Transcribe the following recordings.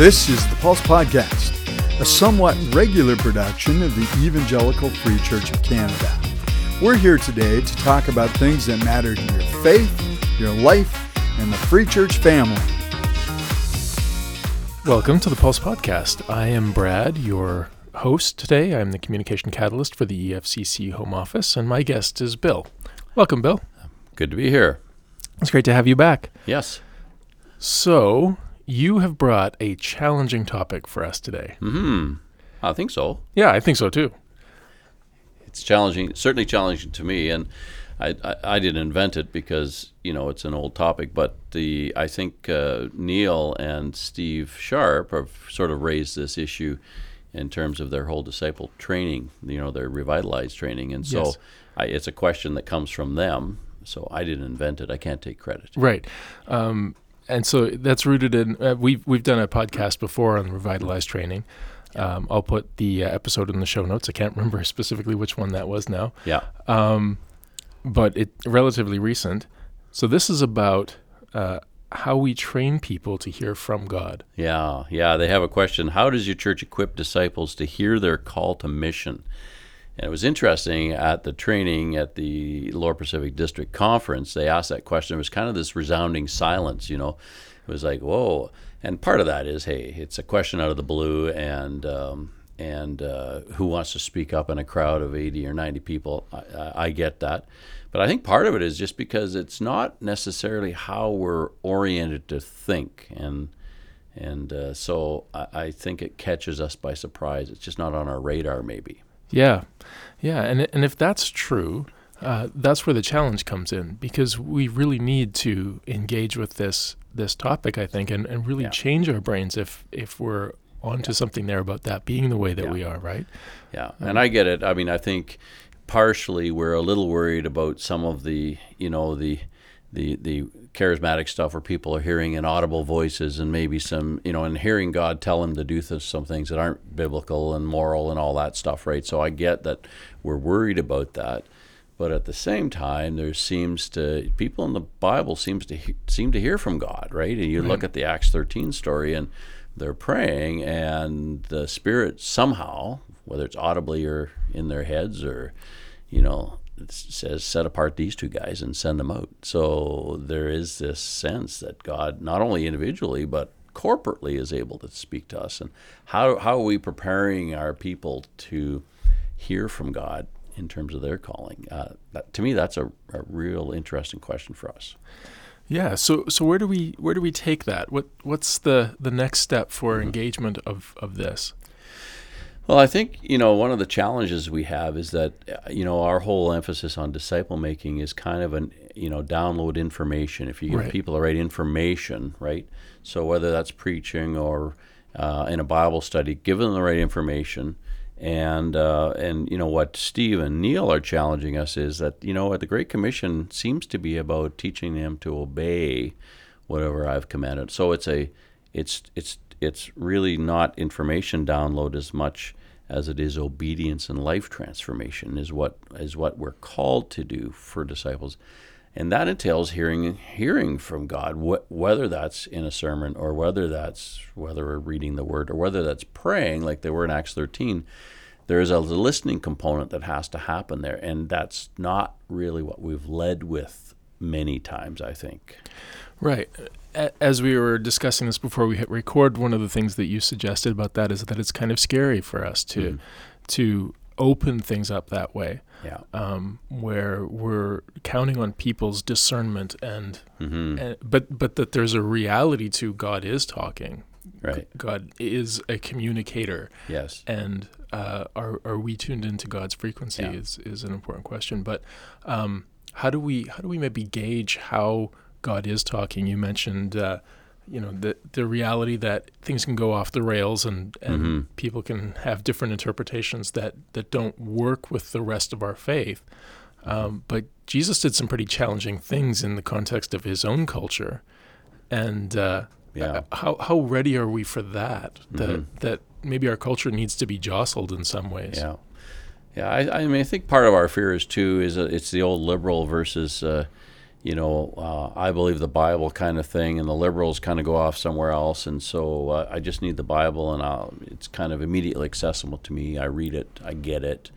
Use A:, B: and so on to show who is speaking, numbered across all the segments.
A: This is the Pulse Podcast, a somewhat regular production of the Evangelical Free Church of Canada. We're here today to talk about things that matter to your faith, your life, and the Free Church family.
B: Welcome to the Pulse Podcast. I am Brad, your host today. I'm the communication catalyst for the EFCC Home Office, and my guest is Bill. Welcome, Bill.
C: Good to be here.
B: It's great to have you back.
C: Yes.
B: So, you have brought a challenging topic for us today.
C: Hmm. I think so.
B: Yeah, I think so too.
C: It's challenging, certainly challenging to me, and I, I, I didn't invent it because you know it's an old topic. But the I think uh, Neil and Steve Sharp have sort of raised this issue in terms of their whole disciple training. You know, their Revitalize training, and so
B: Yes.
C: I, it's a question that comes from them. So I didn't invent it. I can't take credit.
B: Right. Um, and so that's rooted in uh, we've we've done a podcast before on Revitalize training. Um, I'll put the uh, episode in the show notes. I can't remember specifically which one that was now.
C: Yeah.
B: um, but it relatively recent. So this is about uh, how we train people to hear from God.
C: Yeah, yeah. They have a question How does your church equip disciples to hear their call to mission? And it was interesting at the training at the Lower Pacific District Conference, they asked that question. It was kind of this resounding silence, you know. It was like, whoa. And part of that is, hey, it's a question out of the blue, and um, and uh, who wants to speak up in a crowd of 80 or 90 people? I, I, get that. But I think part of it is just because it's not necessarily how we're oriented to think. And and uh, so I, I think it catches us by surprise. It's just not on our radar, maybe.
B: Yeah, yeah, and and if that's true, uh, that's where the challenge comes in because we really need to engage with this this topic, I think, and, and really
C: Yeah.
B: change our brains if if we're onto something there about that being the way that
C: Yeah.
B: we are, right?
C: Yeah, and I get it. I mean, I think partially we're a little worried about some of the, you know, the the the charismatic stuff where people are hearing inaudible voices and maybe some, you know, and hearing God tell them to do th- some things that aren't biblical and moral and all that stuff, right? So I get that we're worried about that. But at the same time, there seems to people in the Bible seems to he, seem to hear from God, right? And you look at the Acts 13 story, and they're praying, and the Spirit somehow, whether it's audibly or in their heads, or you know, says set apart these two guys and send them out. So there is this sense that God, not only individually but corporately, is able to speak to us. And how how are we preparing our people to hear from God? in terms of their calling? Uh, that, to me, that's a, a real interesting question for us.
B: Yeah. So so where do we where do we take that? What what's the the next step for
C: Mm-hmm.
B: engagement of of this?
C: Well, I think you know one of the challenges we have is that uh, you know our whole emphasis on disciple making is kind of an you know download information. If you give
B: Right.
C: people the right information, right? So whether that's preaching or uh, in a Bible study, give them the right information. And uh, and you know what Steve and Neil are challenging us is that you know what the Great Commission seems to be about teaching them to obey whatever I've commanded. So it's a it's it's it's really not information download as much as it is obedience and life transformation is what is what we're called to do for disciples. And that entails hearing hearing from God wh- whether that's in a sermon or whether that's whether we're reading the word or whether that's praying like they were in Acts 13 there is a listening component that has to happen there. And that's not really what we've led with many times I think.
B: Right. As we were discussing this before we hit record, one of the things that you suggested about that is that it's kind of scary for us to
C: Mhm.
B: to open things up that way,
C: yeah
B: um, where we're counting on people's discernment and,
C: hmm
B: and but but that there's a reality to God is talking.
C: right
B: God is a communicator,
C: yes
B: and uh, are are we tuned into God's frequency
C: Yeah.
B: is is an important question. But um, how do we how do we maybe gauge how God is talking? You mentioned uh, you know the the reality that things can go off the rails and and
C: Mhm.
B: people can have different interpretations that that don't work with the rest of our faith. Um, but Jesus did some pretty challenging things in the context of his own culture, and uh,
C: Yeah.
B: how how ready are we for that? That
C: Mhm.
B: that maybe our culture needs to be jostled in some ways.
C: Yeah, yeah. I, I mean, I think part of our fear is too is uh, it's the old liberal versus uh, you know, uh, I believe the Bible kind of thing, and the liberals kind of go off somewhere else. And so uh, I just need the Bible, and I'll, it's kind of immediately accessible to me. I read it, I get it,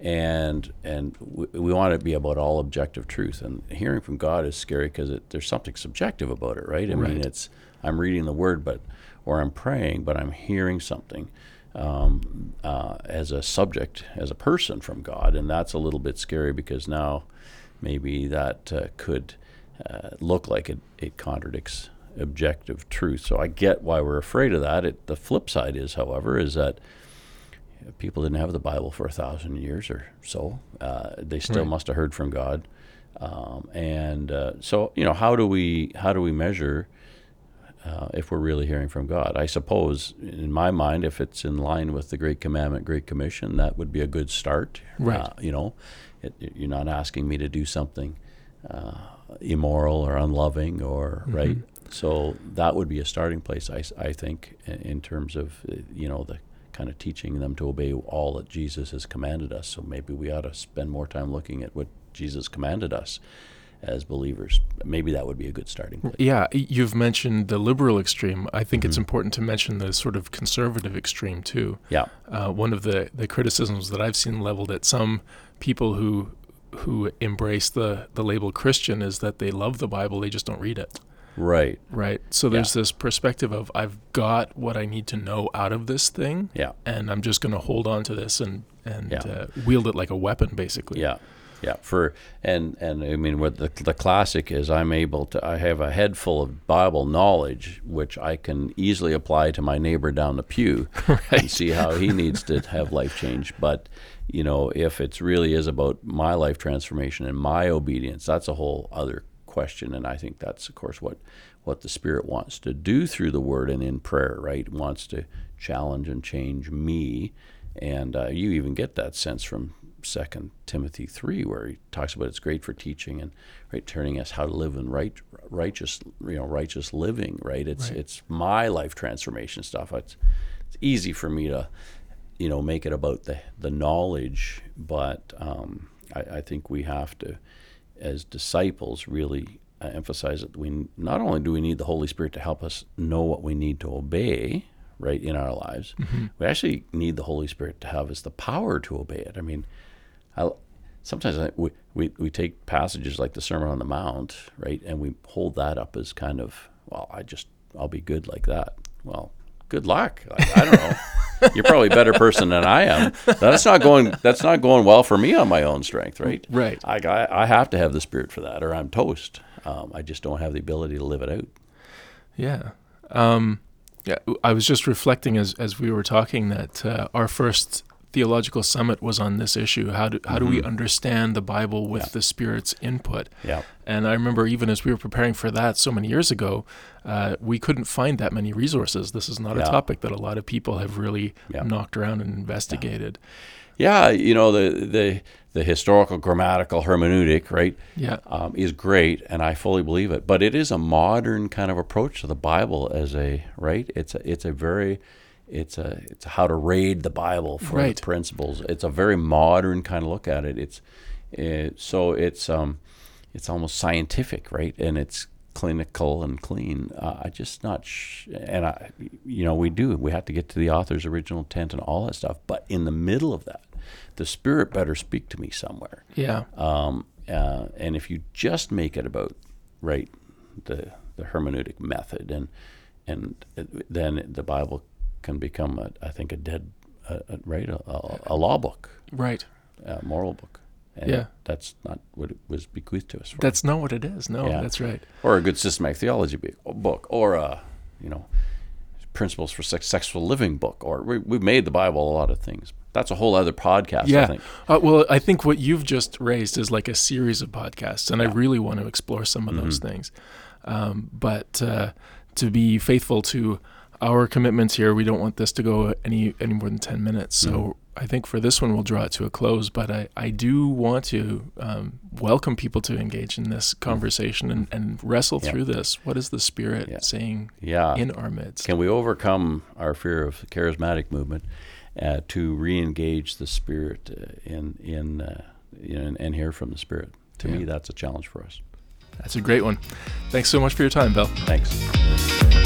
C: and and we, we want it to be about all objective truth. And hearing from God is scary because there's something subjective about it, right? I
B: Right.
C: mean, it's I'm reading the Word, but or I'm praying, but I'm hearing something. Um, uh, as a subject, as a person from God, and that's a little bit scary because now maybe that uh, could uh, look like it, it contradicts objective truth. So I get why we're afraid of that. It, the flip side is, however, is that people didn't have the Bible for a thousand years or so. Uh, they still
B: Right.
C: must have heard from God. Um, and uh, so, you know, how do we how do we measure uh, if we're really hearing from God? I suppose, in my mind, if it's in line with the Great Commandment, Great Commission, that would be a good start.
B: Right.
C: Uh, you know, it, you're not asking me to do something uh, immoral or unloving or right. So that would be a starting place, I, I think, in, in terms of uh, you know the kind of teaching them to obey all that Jesus has commanded us. So maybe we ought to spend more time looking at what Jesus commanded us as believers. Maybe that would be a good starting place.
B: Yeah, you've mentioned the liberal extreme. I think
C: Mm-hmm.
B: it's important to mention the sort of conservative extreme too.
C: Yeah.
B: Uh, one of the, the criticisms that I've seen leveled at some people who who embrace the, the label Christian is that they love the Bible, they just don't read it.
C: Right.
B: Right. So there's this perspective of I've got what I need to know out of this thing,
C: Yeah.
B: and I'm just going to hold on to this and and
C: Yeah.
B: uh, wield it like a weapon, basically.
C: Yeah, yeah. For and and I mean, what the the classic is, I'm able to. I have a head full of Bible knowledge, which I can easily apply to my neighbor down the pew and see how he needs to have life change. But you know, if it's really is about my life transformation and my obedience, that's a whole other question. And I think that's, of course, what what the Spirit wants to do through the Word and in prayer. Right, wants to challenge and change me. And uh, you even get that sense from Second Timothy three, where he talks about it's great for teaching and right turning us how to live in right, righteous, you know, righteous living. Right, it's
B: Right.
C: it's my life transformation stuff. It's it's easy for me to, you know, make it about the the knowledge, but um, I, I think we have to, as disciples, really uh, emphasize that we not only do we need the Holy Spirit to help us know what we need to obey, right, in our lives, we actually need the Holy Spirit to have us the power to obey it. I mean, I, sometimes I, we, we, we take passages like the Sermon on the Mount, right, and we hold that up as kind of, well, I just, I'll be good like that. Well, good luck. Like, I don't know. You're probably a better person than I am. That's not going. That's not going well for me on my own strength, right?
B: Right.
C: I, I, I have to have the spirit for that, or I'm toast. Um, I just don't have the ability to live it out.
B: Yeah. Um, yeah. I was just reflecting as, as we were talking that uh, our first theological summit was on this issue. How do, how do we understand the Bible with
C: Mm-hmm. Yeah.
B: the Spirit's input?
C: Yeah.
B: And I remember even as we were preparing for that so many years ago, uh, we couldn't find that many resources. This is not a topic that a lot of people have really
C: Yeah.
B: knocked around and investigated.
C: Yeah, you know the the the historical grammatical hermeneutic, right?
B: Yeah.
C: um, is great, and I fully believe it. But it is a modern kind of approach to the Bible as a right. It's a it's a very it's a it's how to raid the Bible for
B: Right.
C: the principles. It's a very modern kind of look at it. It's it, so it's um it's almost scientific, right? And it's clinical and clean. Uh, I just not sh- and I you know we do we have to get to the author's original intent and all that stuff. But in the middle of that, the Spirit better speak to me somewhere.
B: Yeah.
C: Um, uh, and if you just make it about right the the hermeneutic method, and and then the Bible can become, a, I think, a dead a, a, right a, law book,
B: Right.
C: a moral book. And
B: Yeah.
C: that's not what it was bequeathed to us for.
B: That's not what it is. No,
C: Yeah.
B: that's right.
C: or a good systematic theology book, or a you know principles for successful living book, or we, we've made the Bible a lot of things. That's a whole other podcast. I
B: Yeah.
C: think.
B: Uh, well, I think what you've just raised is like a series of podcasts, and I really want to explore some of those
C: Mm-hmm.
B: things. Um, but uh, to be faithful to our commitments here, we don't want this to go any any more than ten minutes. So
C: Mm-hmm.
B: I think for this one, we'll draw it to a close. But I, I do want to um, welcome people to engage in this conversation and, and wrestle
C: Mm-hmm. Yeah.
B: through this. What is the Spirit
C: Yeah.
B: saying
C: Yeah.
B: in our midst?
C: Can we overcome our fear of the charismatic movement uh, to re-engage the spirit uh, in in, uh, in and hear from the spirit? To me, that's a challenge for us.
B: That's a great one. Thanks so much for your time, Bill.
C: Thanks.